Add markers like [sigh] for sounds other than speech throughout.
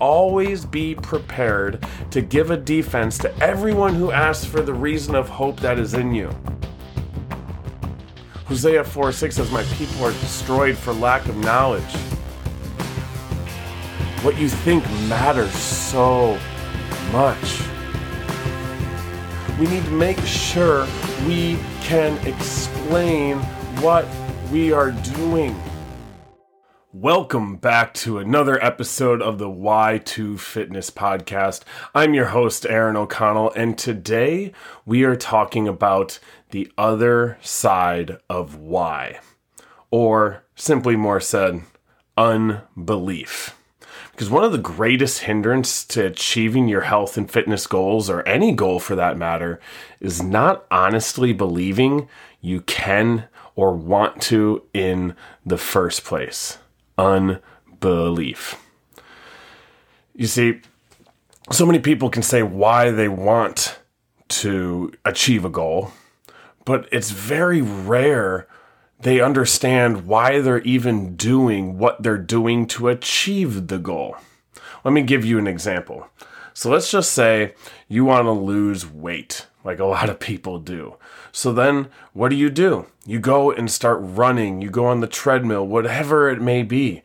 always be prepared to give a defense to everyone who asks for the reason of hope that is in you. Hosea 4 6 says, My people are destroyed for lack of knowledge. What you think matters so much. We need to make sure we can explain what we are doing. Welcome back to another episode of the Y2 Fitness Podcast. I'm your host, Aaron O'Connell, and today we are talking about the other side of why, or simply more said, unbelief. Because one of the greatest hindrance to achieving your health and fitness goals, or any goal for that matter, is not honestly believing you can or want to in the first place unbelief. You see, so many people can say why they want to achieve a goal, but it's very rare they understand why they're even doing what they're doing to achieve the goal. Let me give you an example. So let's just say you want to lose weight, like a lot of people do. So then what do you do? You go and start running, you go on the treadmill, whatever it may be.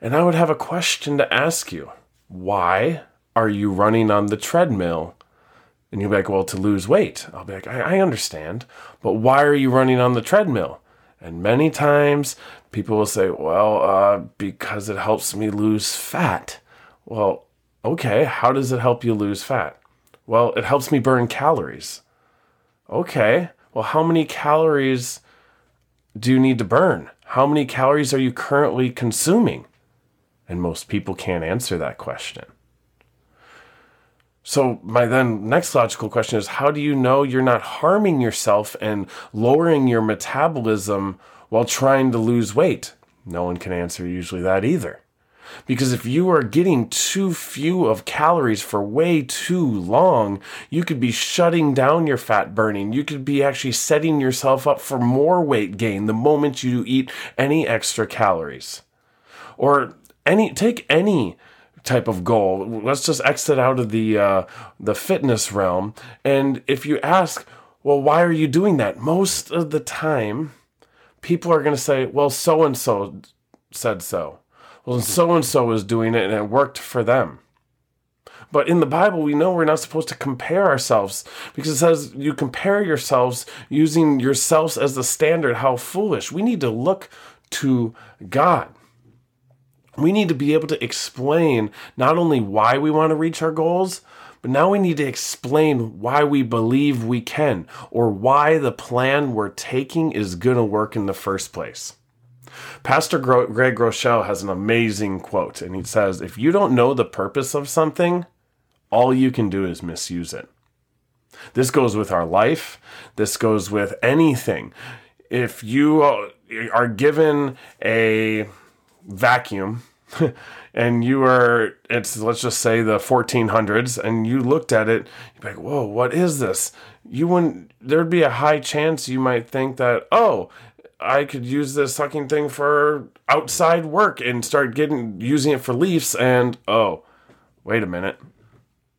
And I would have a question to ask you. Why are you running on the treadmill? And you'll be like, well, to lose weight. I'll be like, I, I understand, but why are you running on the treadmill? And many times people will say, well, uh, because it helps me lose fat. Well, okay, how does it help you lose fat? Well, it helps me burn calories. Okay, well, how many calories do you need to burn? How many calories are you currently consuming? And most people can't answer that question. So, my then next logical question is how do you know you're not harming yourself and lowering your metabolism while trying to lose weight? No one can answer usually that either. Because if you are getting too few of calories for way too long, you could be shutting down your fat burning. You could be actually setting yourself up for more weight gain the moment you eat any extra calories. Or any take any type of goal. Let's just exit out of the uh, the fitness realm. And if you ask, well, why are you doing that? Most of the time, people are going to say, well, so and so said so well, so and so is doing it and it worked for them. But in the Bible, we know we're not supposed to compare ourselves because it says you compare yourselves using yourselves as the standard. How foolish. We need to look to God. We need to be able to explain not only why we want to reach our goals, but now we need to explain why we believe we can or why the plan we're taking is going to work in the first place. Pastor Greg Groeschel has an amazing quote, and he says, If you don't know the purpose of something, all you can do is misuse it. This goes with our life, this goes with anything. If you uh, are given a vacuum, [laughs] and you are it's let's just say the 1400s and you looked at it you'd be like whoa what is this you wouldn't there'd be a high chance you might think that oh I could use this sucking thing for outside work and start getting using it for leaves and oh, wait a minute.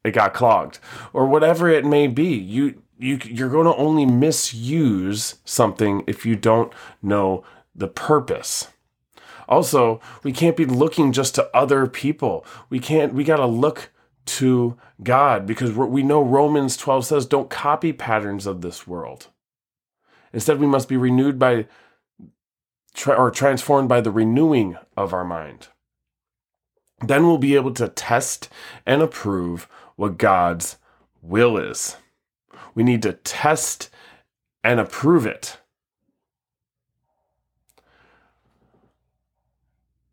It got clogged or whatever it may be. You you you're going to only misuse something if you don't know the purpose. Also, we can't be looking just to other people. We can't we got to look to God because we know Romans 12 says don't copy patterns of this world. Instead, we must be renewed by tra- or transformed by the renewing of our mind. Then we'll be able to test and approve what God's will is. We need to test and approve it.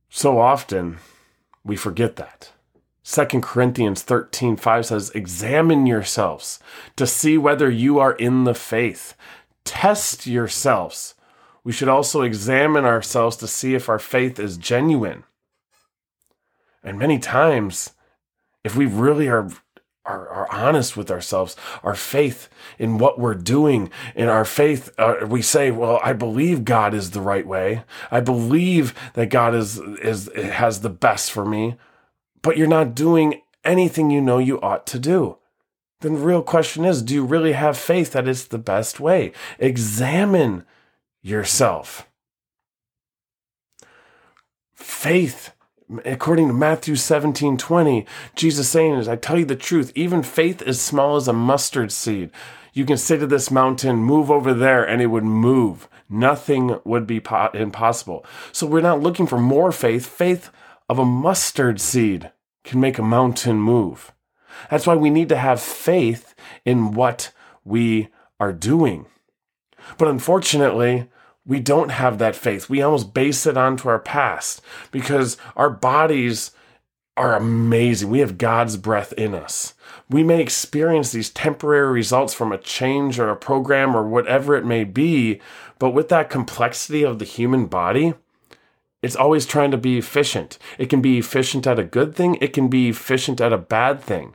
So often we forget that. 2 Corinthians 13 5 says, Examine yourselves to see whether you are in the faith. Test yourselves we should also examine ourselves to see if our faith is genuine. And many times, if we really are, are, are honest with ourselves, our faith in what we're doing, in our faith, uh, we say, "Well, I believe God is the right way. I believe that God is is has the best for me." but you're not doing anything you know you ought to do. Then the real question is do you really have faith that it's the best way? Examine yourself. Faith, according to Matthew 17 20, Jesus saying is, I tell you the truth, even faith as small as a mustard seed. You can say to this mountain, move over there, and it would move. Nothing would be po- impossible. So we're not looking for more faith. Faith of a mustard seed can make a mountain move. That's why we need to have faith in what we are doing. But unfortunately, we don't have that faith. We almost base it onto our past because our bodies are amazing. We have God's breath in us. We may experience these temporary results from a change or a program or whatever it may be, but with that complexity of the human body, it's always trying to be efficient. It can be efficient at a good thing, it can be efficient at a bad thing.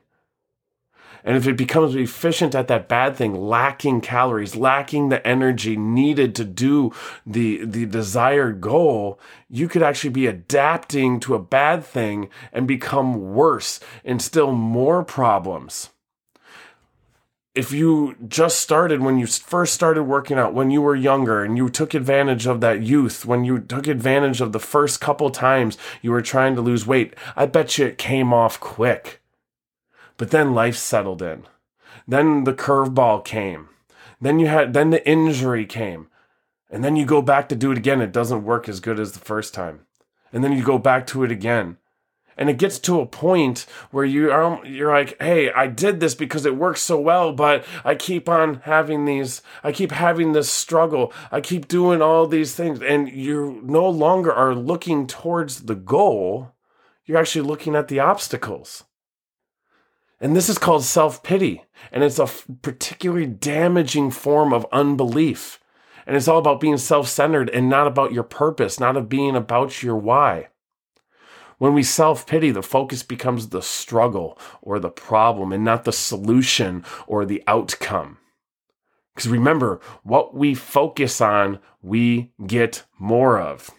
And if it becomes efficient at that bad thing, lacking calories, lacking the energy needed to do the, the desired goal, you could actually be adapting to a bad thing and become worse and still more problems. If you just started when you first started working out, when you were younger and you took advantage of that youth, when you took advantage of the first couple times you were trying to lose weight, I bet you it came off quick but then life settled in. Then the curveball came. Then you had then the injury came. And then you go back to do it again. It doesn't work as good as the first time. And then you go back to it again. And it gets to a point where you are you're like, "Hey, I did this because it works so well, but I keep on having these I keep having this struggle. I keep doing all these things and you no longer are looking towards the goal. You're actually looking at the obstacles. And this is called self pity. And it's a particularly damaging form of unbelief. And it's all about being self centered and not about your purpose, not of being about your why. When we self pity, the focus becomes the struggle or the problem and not the solution or the outcome. Because remember, what we focus on, we get more of.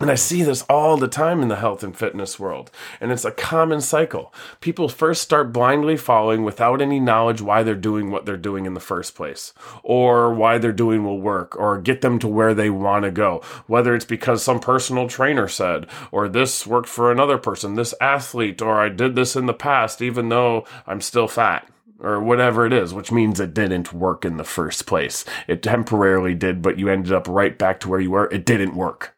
And I see this all the time in the health and fitness world. And it's a common cycle. People first start blindly following without any knowledge why they're doing what they're doing in the first place, or why they're doing will work, or get them to where they want to go. Whether it's because some personal trainer said, or this worked for another person, this athlete, or I did this in the past, even though I'm still fat or whatever it is, which means it didn't work in the first place. It temporarily did, but you ended up right back to where you were. It didn't work.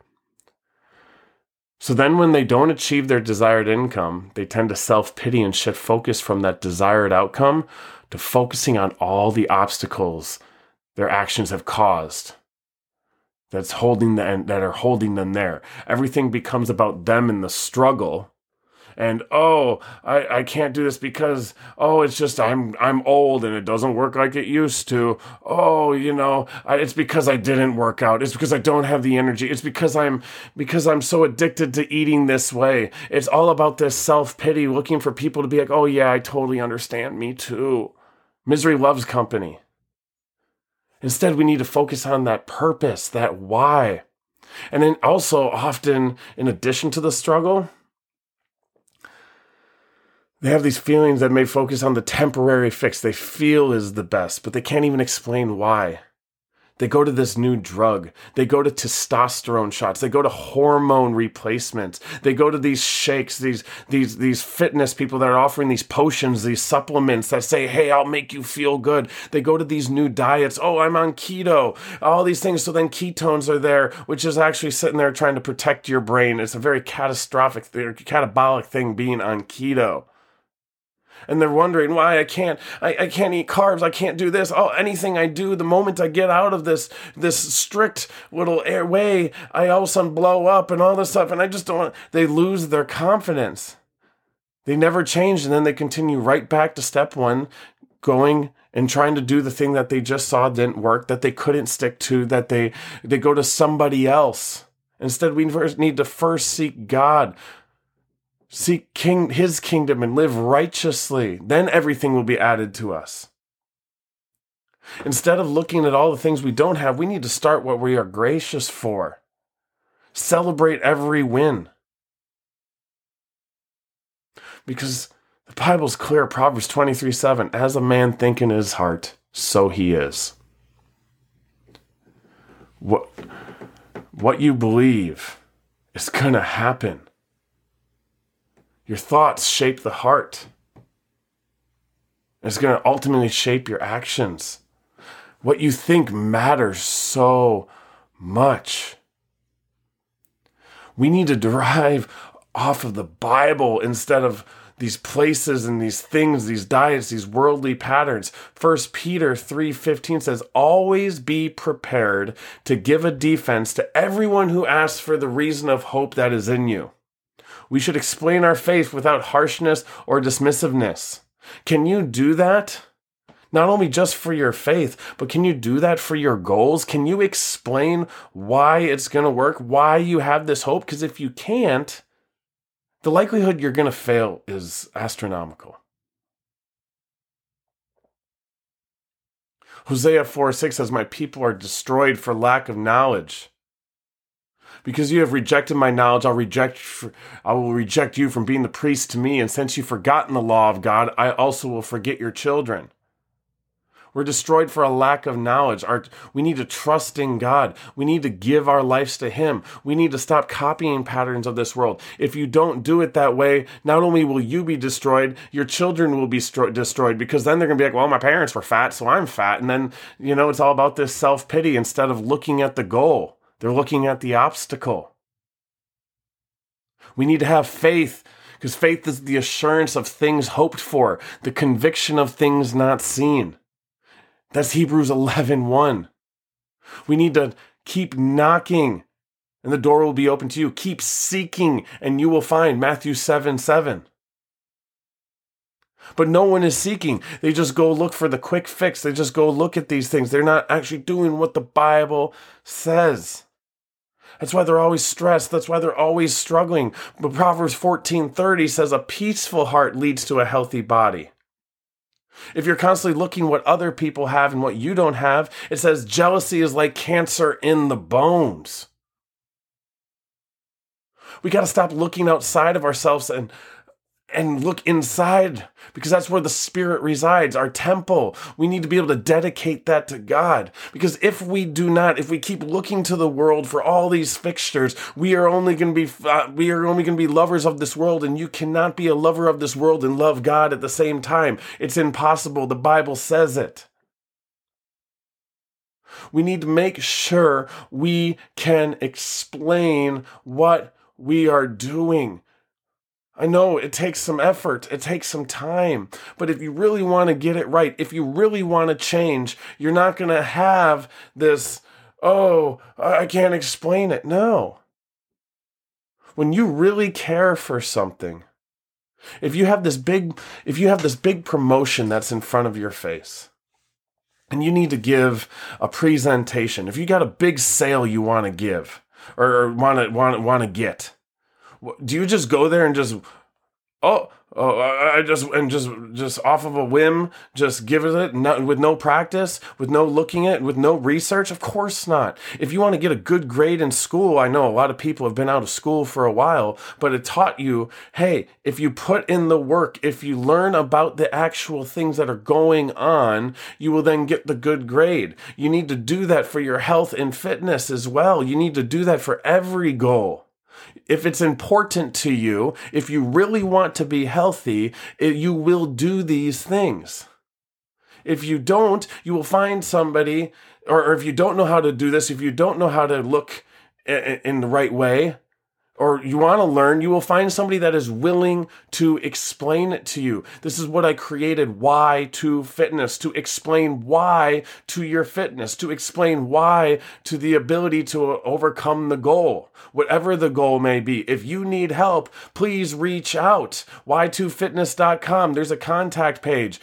So then, when they don't achieve their desired income, they tend to self pity and shift focus from that desired outcome to focusing on all the obstacles their actions have caused that's holding them that are holding them there. Everything becomes about them and the struggle and oh I, I can't do this because oh it's just i'm i'm old and it doesn't work like it used to. Oh you know I, it's because i didn't work out. It's because i don't have the energy. It's because i'm because i'm so addicted to eating this way. It's all about this self-pity looking for people to be like oh yeah i totally understand. Me too. Misery loves company. Instead we need to focus on that purpose that why. And then also often in addition to the struggle they have these feelings that may focus on the temporary fix they feel is the best, but they can't even explain why. They go to this new drug. They go to testosterone shots. They go to hormone replacements. They go to these shakes, these these these fitness people that are offering these potions, these supplements that say, "Hey, I'll make you feel good." They go to these new diets. Oh, I'm on keto. All these things. So then ketones are there, which is actually sitting there trying to protect your brain. It's a very catastrophic, catabolic thing being on keto and they're wondering why I can't I, I can't eat carbs, I can't do this. Oh, anything I do, the moment I get out of this this strict little way, I all of a sudden blow up and all this stuff, and I just don't want they lose their confidence. They never change, and then they continue right back to step one, going and trying to do the thing that they just saw didn't work, that they couldn't stick to, that they they go to somebody else. Instead, we first need to first seek God seek king his kingdom and live righteously then everything will be added to us instead of looking at all the things we don't have we need to start what we are gracious for celebrate every win Because the Bible's clear, Proverbs 23 7, as a man think in his heart, so he is. What, what you believe is going to happen. Your thoughts shape the heart. It's going to ultimately shape your actions. What you think matters so much. We need to derive off of the Bible instead of these places and these things, these diets, these worldly patterns. First Peter 3:15 says, "Always be prepared to give a defense to everyone who asks for the reason of hope that is in you." We should explain our faith without harshness or dismissiveness. Can you do that? Not only just for your faith, but can you do that for your goals? Can you explain why it's going to work, why you have this hope? Because if you can't, the likelihood you're going to fail is astronomical. Hosea 4 6 says, My people are destroyed for lack of knowledge. Because you have rejected my knowledge, I'll reject I will reject you from being the priest to me, and since you've forgotten the law of God, I also will forget your children. We're destroyed for a lack of knowledge. Our, we need to trust in God. We need to give our lives to Him. We need to stop copying patterns of this world. If you don't do it that way, not only will you be destroyed, your children will be stro- destroyed because then they're going to be like, well, my parents were fat, so I'm fat. And then, you know, it's all about this self pity instead of looking at the goal, they're looking at the obstacle. We need to have faith because faith is the assurance of things hoped for, the conviction of things not seen. That's Hebrews 11 1. We need to keep knocking and the door will be open to you. Keep seeking and you will find Matthew 7 7. But no one is seeking. They just go look for the quick fix. They just go look at these things. They're not actually doing what the Bible says. That's why they're always stressed. That's why they're always struggling. But Proverbs 14:30 says a peaceful heart leads to a healthy body. If you're constantly looking what other people have and what you don't have, it says jealousy is like cancer in the bones. We got to stop looking outside of ourselves and and look inside because that's where the spirit resides, our temple. We need to be able to dedicate that to God because if we do not, if we keep looking to the world for all these fixtures, we are only going to be uh, we are only going to be lovers of this world and you cannot be a lover of this world and love God at the same time. It's impossible. The Bible says it. We need to make sure we can explain what we are doing I know it takes some effort, it takes some time, but if you really want to get it right, if you really want to change, you're not going to have this, oh, I can't explain it. No. When you really care for something, if you have this big if you have this big promotion that's in front of your face, and you need to give a presentation, if you got a big sale you want to give or want to want want to get, do you just go there and just oh oh I just and just just off of a whim just give it not, with no practice with no looking at with no research? Of course not. If you want to get a good grade in school I know a lot of people have been out of school for a while but it taught you hey if you put in the work if you learn about the actual things that are going on you will then get the good grade. You need to do that for your health and fitness as well. You need to do that for every goal if it's important to you, if you really want to be healthy, it, you will do these things. If you don't, you will find somebody, or, or if you don't know how to do this, if you don't know how to look in, in the right way, or you want to learn, you will find somebody that is willing to explain it to you. This is what I created why to fitness, to explain why to your fitness, to explain why to the ability to overcome the goal, whatever the goal may be. If you need help, please reach out. Why2fitness.com. There's a contact page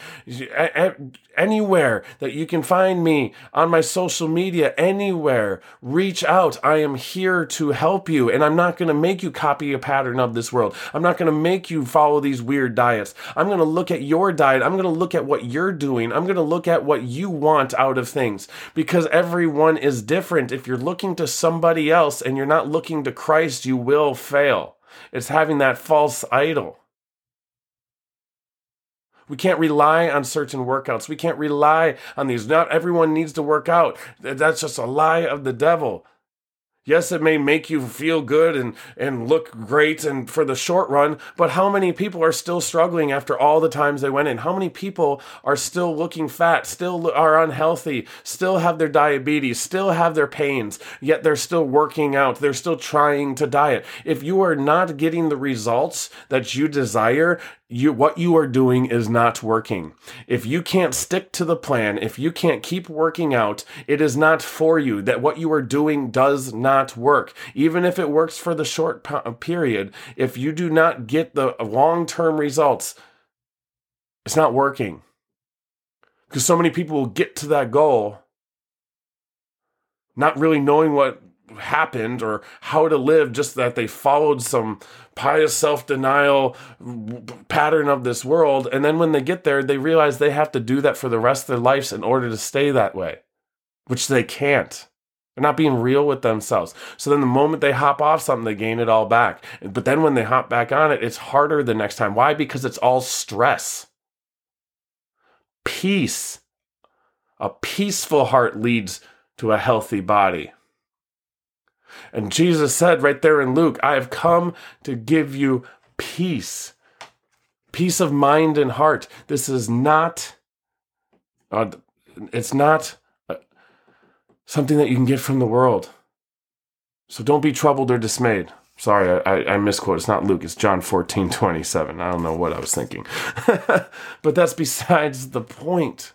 anywhere that you can find me on my social media, anywhere, reach out. I am here to help you. And I'm not going to make you copy a pattern of this world. I'm not going to make you follow these weird diets. I'm going to look at your diet. I'm going to look at what you're doing. I'm going to look at what you want out of things because everyone is different. If you're looking to somebody else and you're not looking to Christ, you will fail. It's having that false idol. We can't rely on certain workouts. We can't rely on these. Not everyone needs to work out. That's just a lie of the devil. Yes, it may make you feel good and, and look great and for the short run, but how many people are still struggling after all the times they went in? How many people are still looking fat, still are unhealthy, still have their diabetes, still have their pains, yet they're still working out, they're still trying to diet? If you are not getting the results that you desire, you what you are doing is not working. If you can't stick to the plan, if you can't keep working out, it is not for you. That what you are doing does not work. Even if it works for the short uh, period, if you do not get the long-term results, it's not working. Because so many people will get to that goal not really knowing what happened or how to live, just that they followed some pious self denial pattern of this world. And then when they get there, they realize they have to do that for the rest of their lives in order to stay that way, which they can't. They're not being real with themselves. So then the moment they hop off something, they gain it all back. But then when they hop back on it, it's harder the next time. Why? Because it's all stress. Peace. A peaceful heart leads to a healthy body. And Jesus said right there in Luke, I have come to give you peace, peace of mind and heart. This is not, uh, it's not uh, something that you can get from the world. So don't be troubled or dismayed. Sorry, I, I misquote. It's not Luke, it's John 14, 27. I don't know what I was thinking. [laughs] but that's besides the point.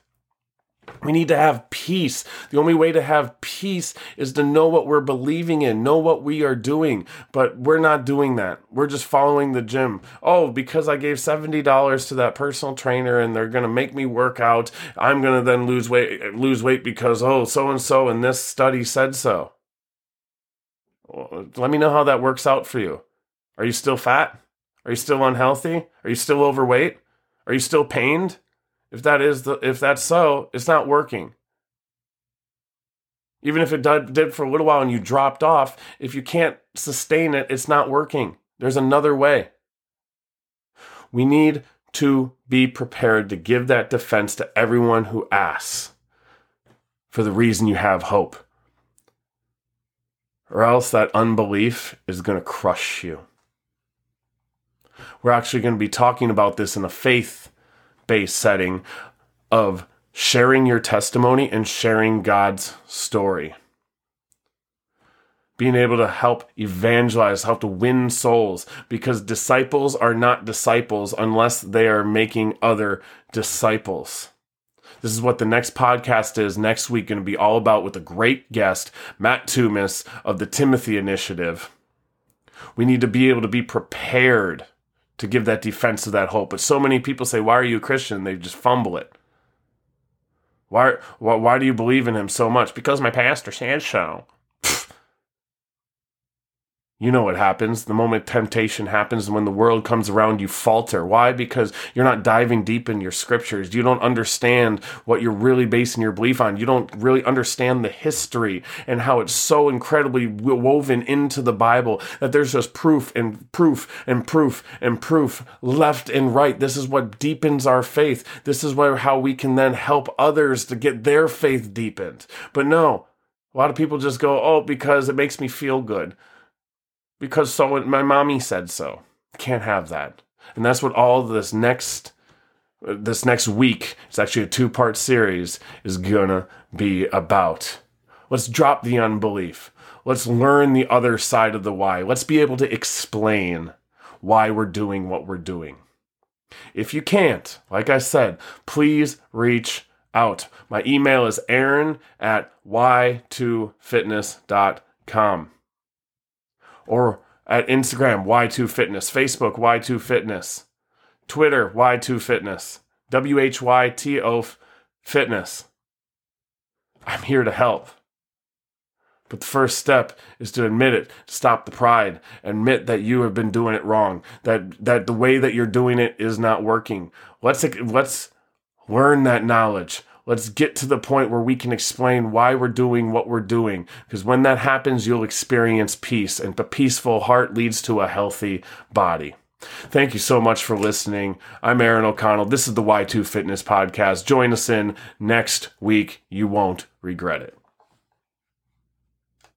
We need to have peace. The only way to have peace is to know what we're believing in, know what we are doing. But we're not doing that. We're just following the gym. Oh, because I gave $70 to that personal trainer and they're going to make me work out, I'm going to then lose weight lose weight because oh, so and so in this study said so. Let me know how that works out for you. Are you still fat? Are you still unhealthy? Are you still overweight? Are you still pained? If that is the if that's so, it's not working. Even if it did, for a little while and you dropped off, if you can't sustain it, it's not working. There's another way. We need to be prepared to give that defense to everyone who asks for the reason you have hope. Or else that unbelief is going to crush you. We're actually going to be talking about this in a faith setting of sharing your testimony and sharing God's story. Being able to help evangelize, help to win souls, because disciples are not disciples unless they are making other disciples. This is what the next podcast is next week, going to be all about with a great guest, Matt Toomis of the Timothy Initiative. We need to be able to be prepared to give that defense of that hope. But so many people say, Why are you a Christian? They just fumble it. Why, why, why do you believe in him so much? Because my pastor said so. You know what happens. The moment temptation happens and when the world comes around, you falter. Why? Because you're not diving deep in your scriptures. You don't understand what you're really basing your belief on. You don't really understand the history and how it's so incredibly woven into the Bible that there's just proof and proof and proof and proof left and right. This is what deepens our faith. This is where, how we can then help others to get their faith deepened. But no, a lot of people just go, oh, because it makes me feel good because someone my mommy said so. Can't have that. And that's what all this next this next week, it's actually a two-part series is gonna be about. Let's drop the unbelief. Let's learn the other side of the why. Let's be able to explain why we're doing what we're doing. If you can't, like I said, please reach out. My email is aaron at y2fitness.com or at Instagram, Y2 Fitness, Facebook, Y2 Fitness, Twitter, Y2 Fitness, W H Y T O Fitness. I'm here to help. But the first step is to admit it, stop the pride, admit that you have been doing it wrong, that that the way that you're doing it is not working. Let's let's learn that knowledge. Let's get to the point where we can explain why we're doing what we're doing. Because when that happens, you'll experience peace, and the peaceful heart leads to a healthy body. Thank you so much for listening. I'm Aaron O'Connell. This is the Y2 Fitness Podcast. Join us in next week. You won't regret it.